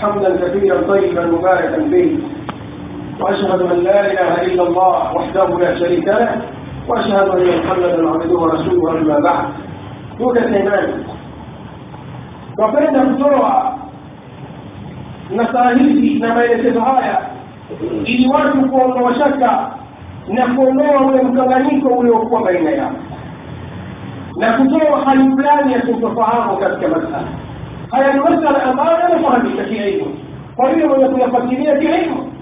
حمدا كثيرا طيبا مباركا به وأشهد أن لا إله إلا الله وحده لا شريك له وأشهد أن محمدا عبده ورسوله أما بعد. سوره الايمان وبين الزرع نصاريتي نبيت الغاية ili watu kuondoa shaka na kuondoa ule mkanganyiko uliokuwa baina yao na kutoa hali fulani ya kutofahamu yanafahamika kielimu kwa hiyo mwenye kuyafatilia kielimu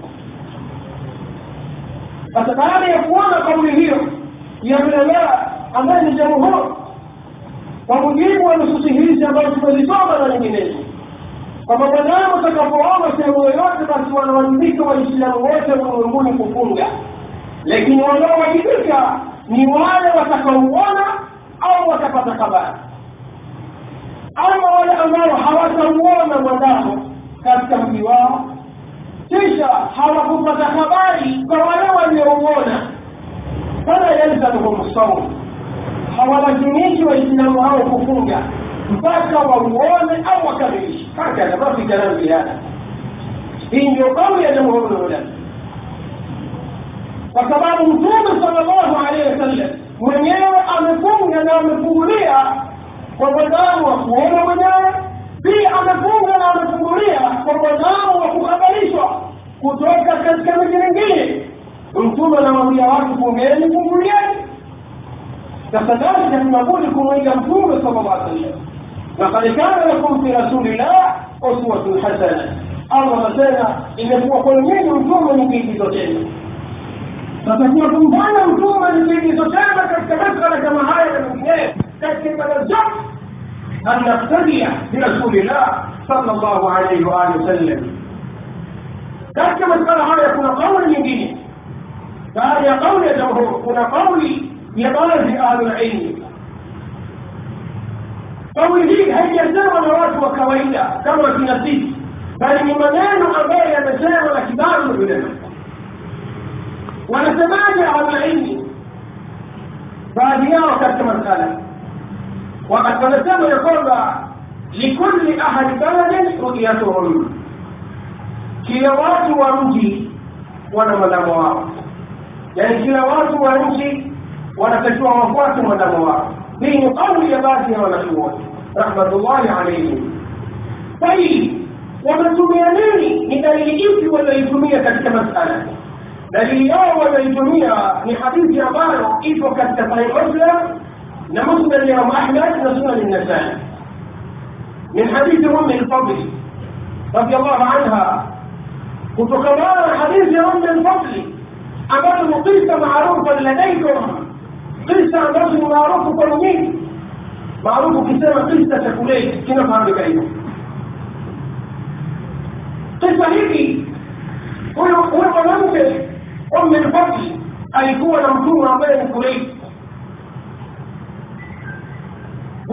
sasa baada ya kuona kauli hiyo ya ulamaa ambaye ni jamhuri kwa mujibu wa nususi hizi ambazo tumezisoma na nyinginezo kwamba mwanadamu atakapoona sehemu yoyote basi wanawajibika waislamu wote ulimwenguni kufunga lakini wanaowajibika ni wale watakaouona au watapata habari ama wale ambao hawatauona mwandamo katika mji wao kisha hawakupata habari kwa wale waliouona fala yalzamuhum saumu hawalazimishi waislamu hao kufunga mpaka wauone au wakamilishe hakadha ma fi kalam ziyada hii ndio kauli ya jamhuri ulama kwa sababu mtume sallallahu alaihi wasallam mwenyewe amefunga na amefungulia kwa mwanadamu wa kuona mwenyewe pia amefunga na amefungulia kwa mwanadamu wa kuhabarishwa kutoka katika miji mingine mtume anawambia watu fungeni fungulieni sasa nasi hatunabudi kumwiga mtume sallallahu alaihi wasallam لقد كان لكم في رسول الله أسوة حسنة الله anasema imekuwa kwenu nyinyi mtume ni kiigizo chema tatakiwa kumfanya mtume ni kiigizo chema katika masala kama haya na mengineyo katika ibada zote أن نقتدي برسول الله صلى الله عليه وآله وسلم. قال كما قال هذا كنا قولا من دينه قال يا قول يا جمهور كنا قولي يا بارز آل العلم. قولي هي هي الزرع مرات وكويلة كما في نصيب. بل من مدان أبايا مسامة كبار العلماء. ونسمعني على العلم. فهذه يا وكتما قالت ya kwamba likulli ahadi baladin ru'yatuhum kila watu wa mji wana mwadamo wao yaani kila watu wa nchi wanatakiwa wafuate mwadamo wao hii ni kauli ya baadhi ya wanachuoni rahmatullahi alaihim tayib wametumia nini ni dalili ipi walioitumia katika masala dalili yao walioitumia ni hadithi ambayo ipo katika sahih muslim نمسنا اليوم أحمد نسنا للنساء من حديث أم الفضل رضي الله عنها كنت كمان حديث أم الفضل. أمام قصة معروفة لديكم. قصة رجل معروف قومي معروف كسامة قصة شكولية كنا فهم لك قصة هيكي هو ومنك أم الفضل. أي كوة نمتون عمال الكوليت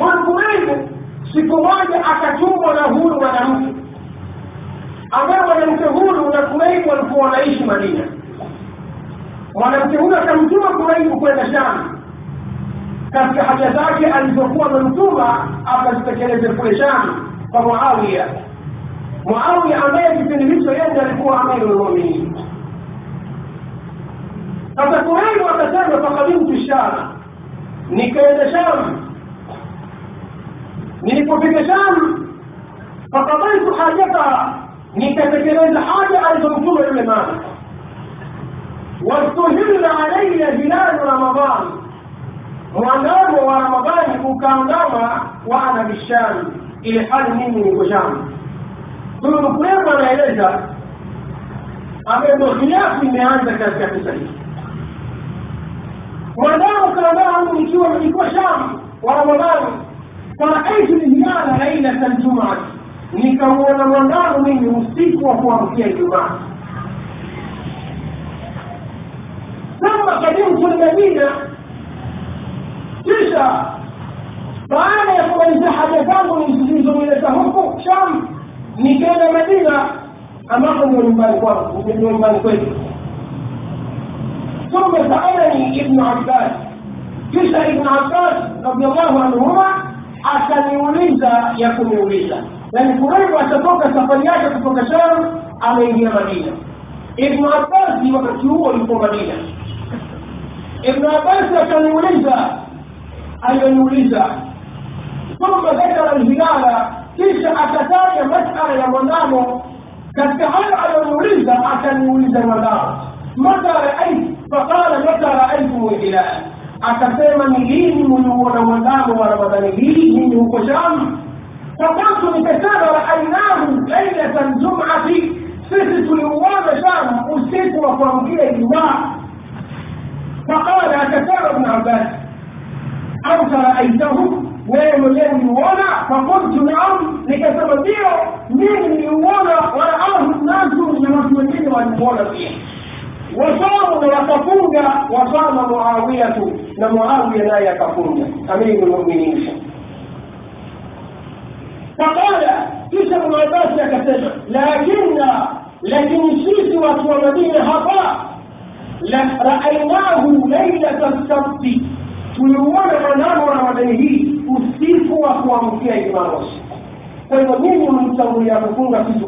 kulei siku moja akatumwa na huyu mwanamke ambaye mwanamke huyu kulei walikuwa wanaishi madina mwanamke huyu akamtuma kuraibu kwenda shamu katika haja zake alizokuwa amemtuma akazitekeleze kule shamu kwa muawiya muawiya ambaye kipindi hicho yeye alikuwa amiru lmuminin sasa kuraibu akasema fakadimtu shama nikaenda shamu nilipofika fakadaitu hajataha nikatekeleza haja alizomtuma yule mama واستهل علي هلال رمضان mwandamo wa ramadhani ukaandama wana bisham ili hali mimi niko sham huyu mkulema anaeleza ambayo khilafu imeanza katika kisa hiki mwandamo ukaandama nikiwa nilikuwa sham wa ramadhani فرأيت الهلال ليلة الجمعة. نكون ونار من مستيق وهو في الجمعة. ثم قدمت المدينة. تشاء فأنا يقول إذا حدثان من جزيز من التهفق شام. نكون مدينة أما قلت من بالقوار ثم سألني ابن عباس. كشف ابن عباس رضي الله عنهما akaniuliza ya kuniuliza yani kuraibu atatoka safari yake kutoka sham ameingia madina ibnu abasi wakati huo yuko madina ibnu abasi akaniuliza aliyoniuliza thumma dhakara alhilala kisha akataja masala ya mwanamo katika hayo aliyoniuliza akaniuliza mwanao mata raait faqala mata raaitum lhilal akasema ni lini mliuona mwandamo wa ramadhani hii mimi huko sham فقلت nikasema raainahu lailata ljumati sisi tuliuona sham usiku wa kuamkia ijumaa faqala akasema ibn abbas au taraaitahu wewe mwenyewe uliuona fakultu naam nikasema ndio mimi niliuona waraahu nasu na watu wengine وصاروا وكفونا وصام معاوية لمعاوية لا يكفونا أمير المؤمنين فقال كيس ابن عباس لكن لكن سيس وسوى مدينة هفا رأيناه ليلة السبت تلوانا منام رمضانه أستيف وسوى مكيا إمام السبت فإذا مين من تقول يا مكونا كيس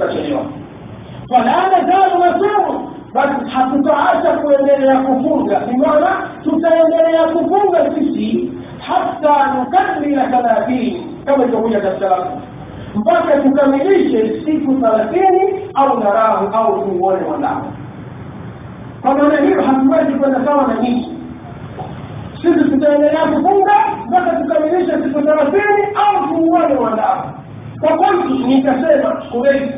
فلا نزال مسوط basi hatutaacha kuendelea kufunga, bimaana tutaendelea kufunga sisi hata nukamila thalathini, kama ilivyokuja katika lafzi mpaka tukamilishe siku thelathini au narahu au tuuone mwanao. Kwa maana hiyo hatuwezi kwenda sawa na nyinyi. Sisi tutaendelea kufunga mpaka tukamilishe siku thelathini au tuuone mwanao. Kwa kwanza nikasema Kuwait,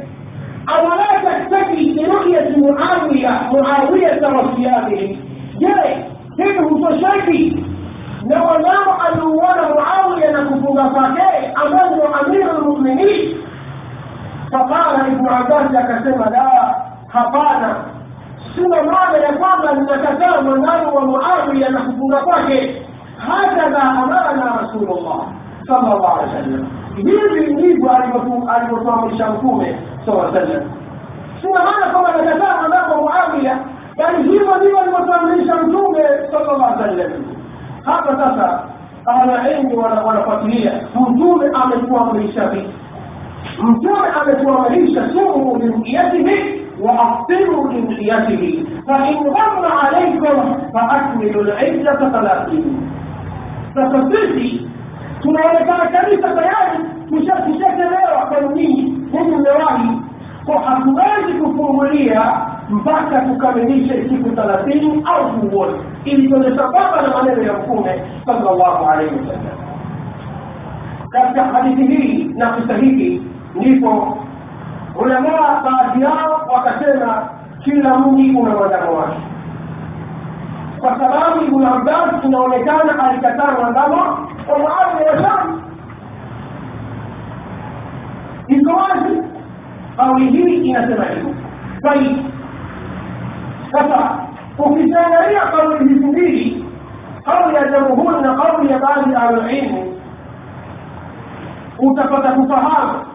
أو لا تكتفي برؤية معاوية معاوية وصيامه جاي تنه تشكي لو نام أن ولا معاوية نكفوك فاكي أمام أمير المؤمنين. فقال ابن عباس لك سمى لا حقانا سوى مال يقاما نكتام منام ومعاوية نكفوك فاكي هكذا أمرنا رسول الله صلى الله عليه وسلم. Hivi ndivyo alivyotuamrisha mtume saa sallam sina maana kwamba nakataa wa muawiya bali hivyo ndivyo alivyotuamrisha mtume sallallahu alaihi hapa sasa ahlulilmi wanafuatilia mtume ametuamrisha vipi mtume ametuamrisha sumu liruyatihi waaftiru liruyatihi fain ghamma alaikum faakmilu liddata thalathini sasa sisi tunaonekana kabisa tayari tushachelewa kwa nyinyi nyinyi mmewahi ko hatuwezi kufungulia mpaka tukamilishe siku thelathini au tuuone ili tuende sambamba na maneno ya mtume sallallahu alaihi wasallam. Katika hadithi hii na kusahihi ndipo ulamaa baadhi yao wakasema kila mji una mwandamo wake. Kwa sababu ibnu abbas inaonekana alikataa mwandamo sham iko wazi kauli hii inasema hivyo طيب hizi mbili kauli ya jamhuri na kauli ya baadhi ya ahlulilmu utapata kufahamu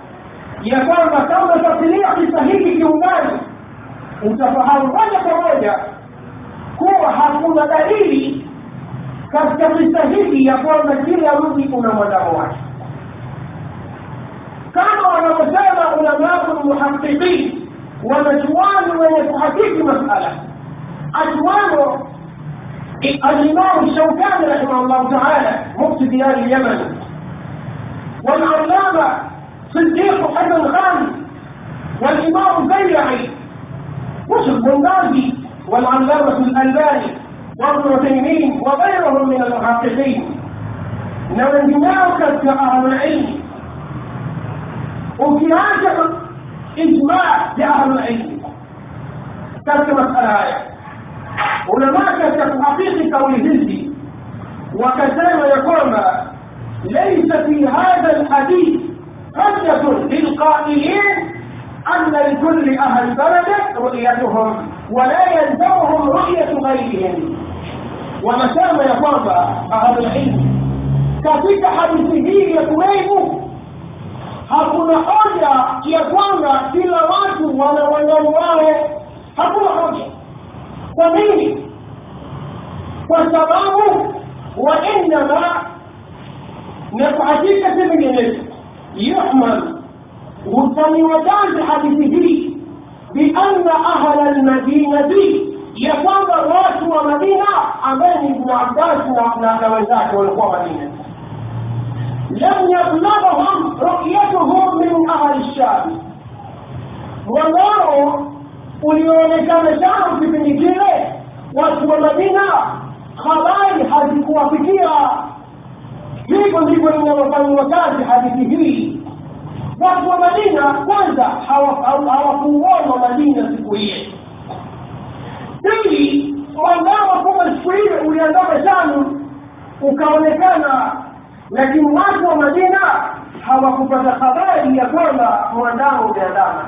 ya kwamba kama utafasiria kisa hiki kiundani utafahamu moja kwa moja kuwa hakuna dalili katika kisa hiki ya kwamba kila mji una mwandamo wake kama wanavyosema ulamau lmuhaqiqin wanachuani wenye kuhakiki masala akiwamo alimamu shaukani rahimahullahu taala mufti diyari lyaman والعلامة صديق حسن خان والإمام الزيعي مسلم بن بازي والعلامة الألباني وابن عثيمين وغيرهم من المحققين. نمن دماغك كأهل العلم. وكياجة إجماع لأهل العلم. كانت مسألة علماء حقيقة قوله وكسام يقول ليس في هذا الحديث حجة للقائلين أن لكل أهل بلد رؤيتهم ولا يلزمهم رؤية غيرهم. ومسام يقول أهل العلم katika hadithi hii ya kuwepo hakuna hoja ya kwamba kila watu wana wanyama wao hakuna hoja kwa nini kwa sababu wainama na kwa hakika si vinginevyo yuhmal hufanyiwa kazi hadithi hii bianna ahla lmadinati ya kwamba watu wa madina ambaye ni ibnu abbas na wenzake walikuwa madina lam yablaghhum ru'yatuhum min ahli sham mwangao ulioonekana sana kipindi kile watu wa madina habari hazikuwafikia hivyo ndivyo linalofanyiwa kazi hadithi hii watu wa madina kwanza hawakuuona madina siku hiyo pili mwandamo kumbe siku hiyo uliandama sana ukaonekana lakini watu wa madina hawakupata habari ya kwamba mwandamo umeandama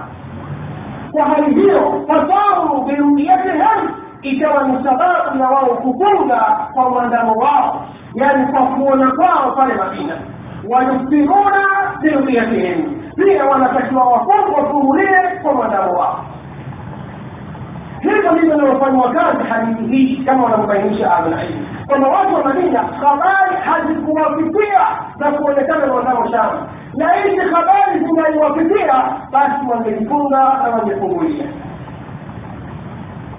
kwa hali hiyo fasaru biruyatihim ikawa ni sababu ya wao kufunga kwa mwandamo wao yani kwa kuona kwao pale madina wayuftiruna biruyatihim pia wanatakiwa wafungu wafungulie kwa mwandamo wao hivyo ndivyo inavyofanywa kazi hadithi hii kama wanavyobainisha ahlulilmu kwamba watu wa madina habari hazikuwafikia za kuonekana mwandamo shamba na hizi habari zingaliwafikia basi wangejifunga na wangefungulia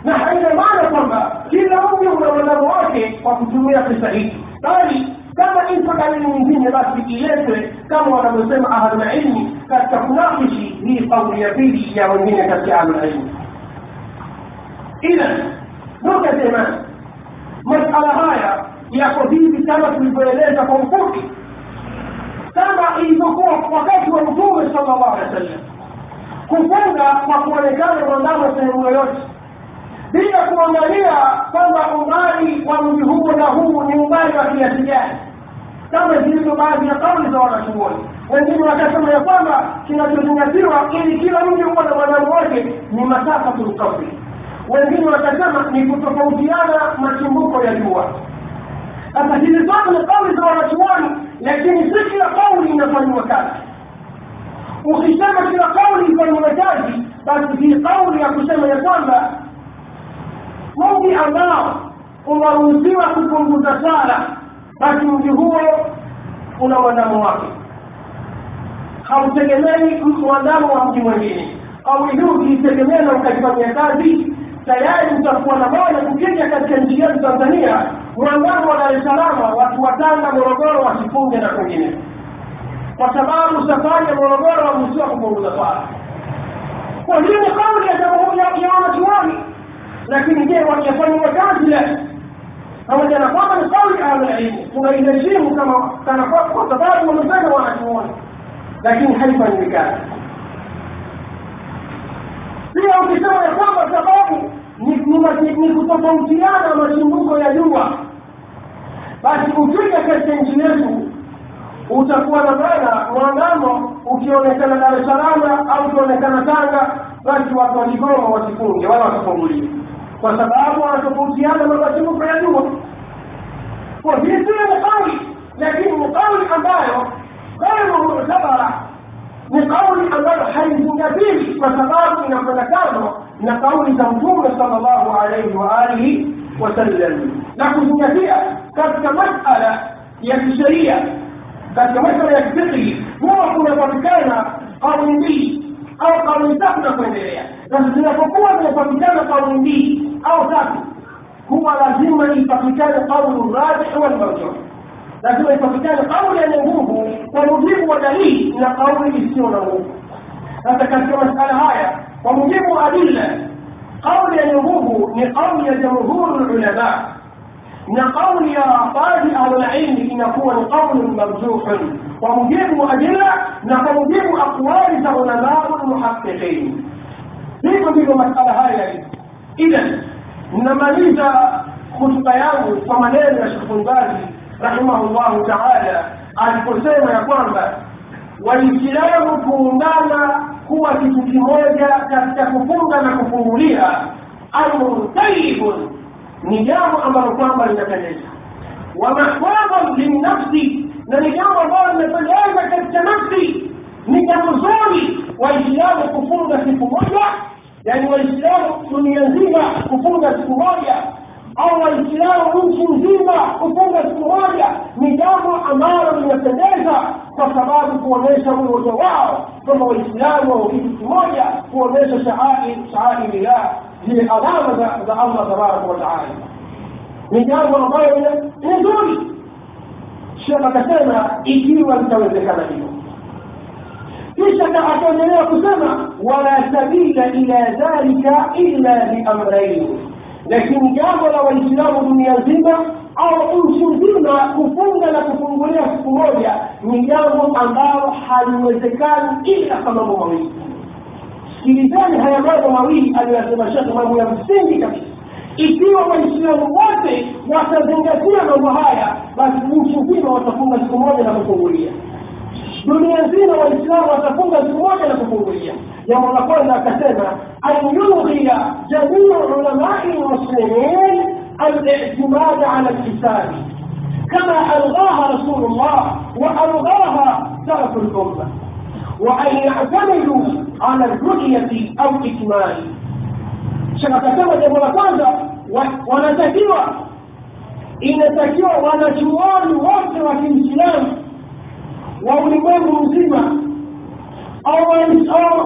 na haina maana kwamba kila mji una mwanamo wake kwa kutumia pesa hiki bali kama ipo dalili nyingine basi iletwe kama wanavyosema ahlulilmi katika kunakishi hii kauli ya pili ya wengine katika ahlulilmi idhan nukta masala haya yako hivi kama tulivyoeleza kwa ufupi. Kama ilivyokuwa wakati wa mtume sala llahu alehi wa sallam kufunga kwa kuonekana mwandamo sehemu yoyote bila kuangalia kwamba umbali wa mji huo na huu ni umbali wa kiasi gani. Kama zilivyo baadhi ya kauli za wanachuoni wengine wakasema ya kwamba kinachozingatiwa ili kila mji huo na mwandamo wake ni masafa tulkafri wengine wakasema ni kutofautiana machimbuko ya jua. Sasa hizi zote ni kauli za wanachuoni lakini si kila kauli inafanyiwa kazi. Ukisema kila kauli ifanyiwe kazi basi hii kauli ya kusema ya kwamba mji ambao unaruhusiwa kupunguza sala basi mji huo una mwandamo wake. Hautegemei mwandamo wa mji mwingine kauli hii ukiitegemea na ukajifanyia kazi tayari utakuwa na moja kukija katika nchi yetu tanzania mwandamo wa dar es salaam watu wa tanga morogoro wasifunge na kwengine kwa sababu safari ya morogoro waruhusiwa kupunguza swala kwa hiyo ni kauli ya jamhuri ya wanachuoni lakini je wakifanyiwa kazi le pamoja na kwamba ni kauli ahlulilmu tunaiheshimu kama kana kwa sababu wamesema wanachuoni lakini haifanyiwi kazi pia ukisema ya kwamba sababu ni kutofautiana machimbuko ya jua. Basi ukija katika nchi yetu utakuwa na maana mwandamo ukionekana dar es salaam au ukionekana tanga basi watu wa kigoma wasifunge wala wasifungulie kwa sababu wanatofautiana na machimbuko ya jua. Kwa hii ni kauli lakini ni kauli ambayo gairu mutabara ni kauli ambayo haizingatiwi kwa sababu inakwenda kando لقول تنظور صلى الله عليه وآله وسلم. نحن نفيع كبك مسألة يكسرية كبك مسألة يكسرية هو كنا فكانا قول بي أو قول قوم سخنا كنديريا نحن نفكوا كنا فكانا قول بي أو سخن هو لازم أن يفكان قول الراجح والمرجوح. لازم أن يفكان قول النبوه ونجيب ودليل إلى قول السنة هذا كان كما سأل هذا ومجيب أدلة. قول يجوبه من جمهور العلماء. نقول يا أفراد أهل العلم إن يكون قول مرجوح ومجيب أدلة نقول أقوال العلماء المحققين. في مجيب مسألة هاي إذا نماليزا خطب يانو فمالين يا شيخ بن رحمه الله تعالى على الكرسي ما يقول والإسلام كوندانا kuwa kitu kimoja katika kufunga na kufungulia amrun tayibun ni jambo ambalo kwamba linapendeza wamahfadhan linnafsi na ni jambo ambalo linapendeza katika nafsi ni jambo zuri waislamu kufunga siku moja yani waislamu dunia nzima kufunga siku moja au waislamu nchi nzima kufunga siku moja ni jambo ambalo linapendeza kwa sababu kuonyesha umoja wao ثم وإسلامه في تسوية هو ليس شعائر شعائر الله هي علامة ذا الله تبارك وتعالى من جاء الله ضايرنا نزول شما كسما إكي وانتوز كمانيو في أنا أتمنى كسما ولا سبيل إلى ذلك إلا بأمرين lakini jambo la waislamu dunia nzima au nchi nzima kufunga na kufungulia siku moja ni jambo ambalo haliwezekani ila kwa mambo mawili. Sikilizani haya mambo mawili aliyoyasema shekhe mambo ya msingi kabisa. Ikiwa waislamu wote watazingatia mambo haya basi nchi nzima watafunga siku moja na kufungulia dunia nzima waislamu watafunga siku moja na kufungulia jambo la kwanza akasema an yulghia jamiu ulamai lmuslimin الاعتماد على الحساب كما ألغاها رسول الله وألغاها سلف الأمة وأن يعتمدوا على الرؤية أو إكمال shakasema jambo la kwanza wanatakiwa inatakiwa wanachuoni wote wa kiislamu wa ulimwengu mzima. Au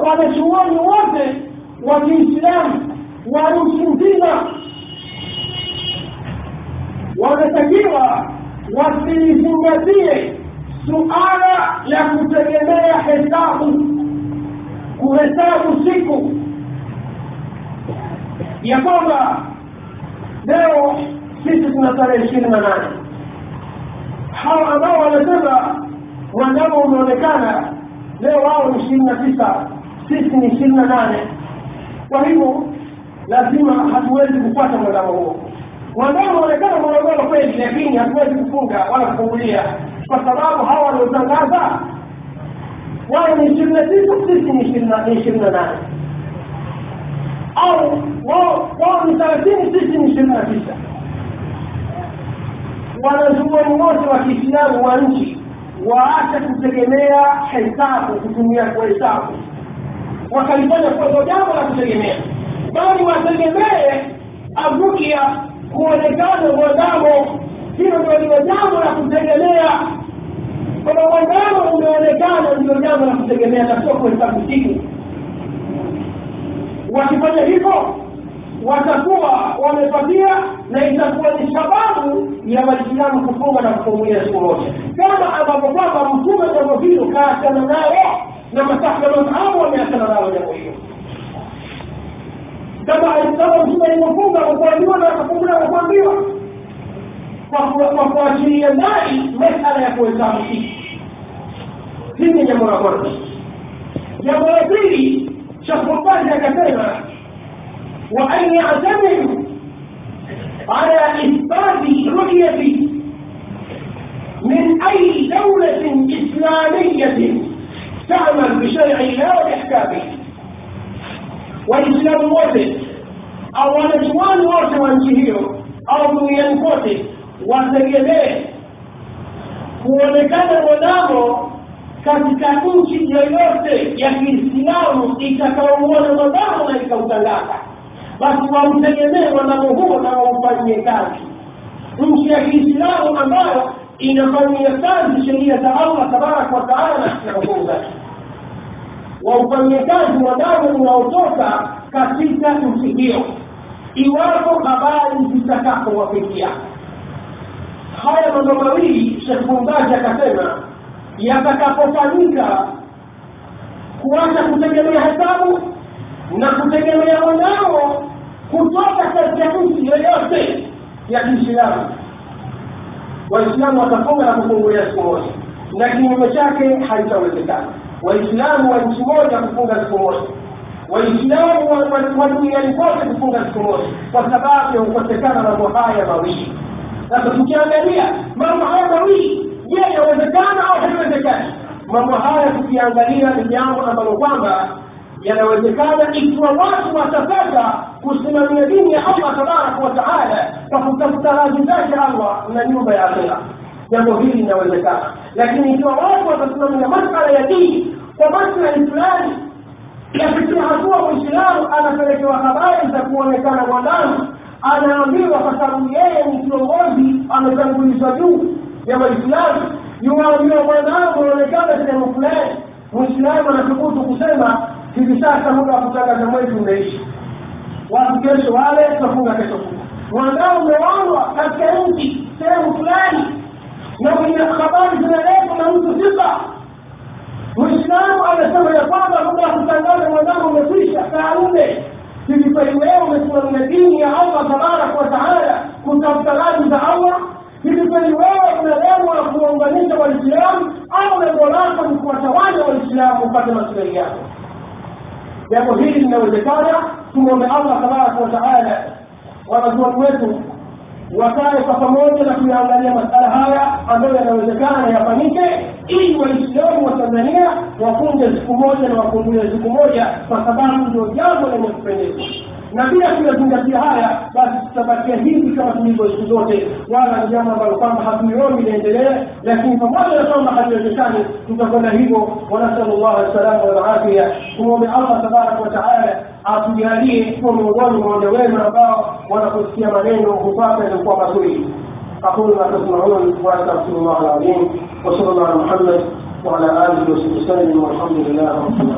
wanachuoni wote wa kiislamu wa nchi nzima wanatakiwa wasilizingatie suala la kutegemea hesabu kuhesabu siku. Ya kwamba leo sisi tuna tarehe ishirini na nane. Hawa ambao wanasema mwandamo umeonekana leo wao ni ishirini na tisa sisi ni ishirini na nane. Kwa hivyo lazima hatuwezi kupata mwandamo huo. Mwandamo unaonekana morogoro kweli lakini hatuwezi kufunga wala kufungulia. Kwa sababu hawa waliotangaza wao ni ishirini na tisa sisi ni ishirini na nane. Au wao ni thelathini sisi ni ishirini na tisa. Wanazuoni wote wa kiislamu wa nchi waache kutegemea hesabu kutumia kuhesabu wakalifanya kuwa jambo la kutegemea. Bali wategemee avukia kuonekana mwanadamu hilo ndio liwe jambo la kutegemea. Kwamba mwanadamu umeonekana ndio jambo la kutegemea na sio kuhesabu siku wakifanya hivyo watakuwa wamepatia na itakuwa ni sababu ya waislamu kufunga na kufungulia siku moja kama ambavyo kwamba mtume jambo hilo kaachana nalo na masahaba wameachana nalo jambo hilo kama kama mtume alivyofunga kwa kuambiwa na akafungulia kwa kuambiwa kwa kuachilia ndani masala ya kuhesabu siku hili ni jambo la kwanza jambo la pili shekhubazi akasema وأن يعتمد على إثبات رؤية من أي دولة إسلامية تعمل بشرع الله وإحكامه وإسلام وطن أو أن جوان وطن وانتهيه أو ميان وطن وانتهيه kuonekana mwanamo katika nchi yoyote ya kiislamu itakaomwona mwanamo na ikautangaza basi wautegemee mwanamo huo na waufanyie kazi. Nchi ya kiislamu ambayo inafanyia kazi sheria za allah tabaraka wataala na hukumu zake. Waufanyie kazi mwanamo unaotoka katika nchi hiyo. Iwapo habari zitakapowafikia. Haya mambo mawili shekh akasema yatakapofanyika kuacha kutegemea hesabu na kutegemea mwanao kutoka katika nchi yoyote ya kiislamu waislamu watafunga na kufungulia siku moja na kinyume chake haitawezekana waislamu wa nchi moja kufunga siku moja waislamu wa duniani kote kufunga siku moja kwa sababu ya kukosekana mambo haya mawili sasa tukiangalia mambo haya mawili je yawezekana au haiwezekani mambo haya tukiangalia ni jambo ambalo kwamba yanawezekana ikiwa watu watapata kusimamia dini ya allah tabaraka wataala kwa kutafuta zake allah na nyumba ya akhira jambo hili linawezekana lakini ikiwa watu watasimamia masala ya dini kwa maslahi fulani yafikia hatua mwislamu anapelekewa habari za kuonekana mwandamu anaambiwa kwa sababu yeye ni kiongozi ametangulizwa juu ya waislamu yuwaambiwa mwanadamu aonekana sehemu fulani mwislamu anathubutu kusema hivi sasa muda wa kutangaza mwezi umeisha watu kesho wale tutafunga kesho kuta mwanao umeonwa katika nchi sehemu fulani. Na kwenye habari zinaletwa na mtu sika mwislamu anasema ya kwamba muda wa kutangaza mwandao umekwisha saa nne. Hivi wewe umesimamia dini ya allah tabaraka wataala kutafuta radhi za allah? Hivi kweli wewe una kuwaunganisha waislamu au lengo lako ni kuwatawanya waislamu upate masilahi yako jambo hili linawezekana. Tumwombe allah tabaraka wataala wanazuoni wetu wakae kwa pamoja na kuyaangalia masala haya ambayo yanawezekana yafanyike ili waislamu wa tanzania wafunge siku moja na wafungulie siku moja kwa sababu ndio jambo lenye kupendeza na bila kuyazingatia haya basi tutabakia hivi kama tulivyo siku zote wala jambo ambalo kwamba hatuioni liendelee lakini pamoja na kwamba haliwezekani tutakwenda hivyo wanasalu llah salama walafia tumwombe allah tabaraka wataala atujalie kuwa miongoni mwa waja wema ambao wanaposikia maneno hupata yaliokuwa mazuri أقول ما تسمعون وأستغفر الله العظيم وصلى الله على محمد وعلى آله وصحبه وسلم والحمد لله رب العالمين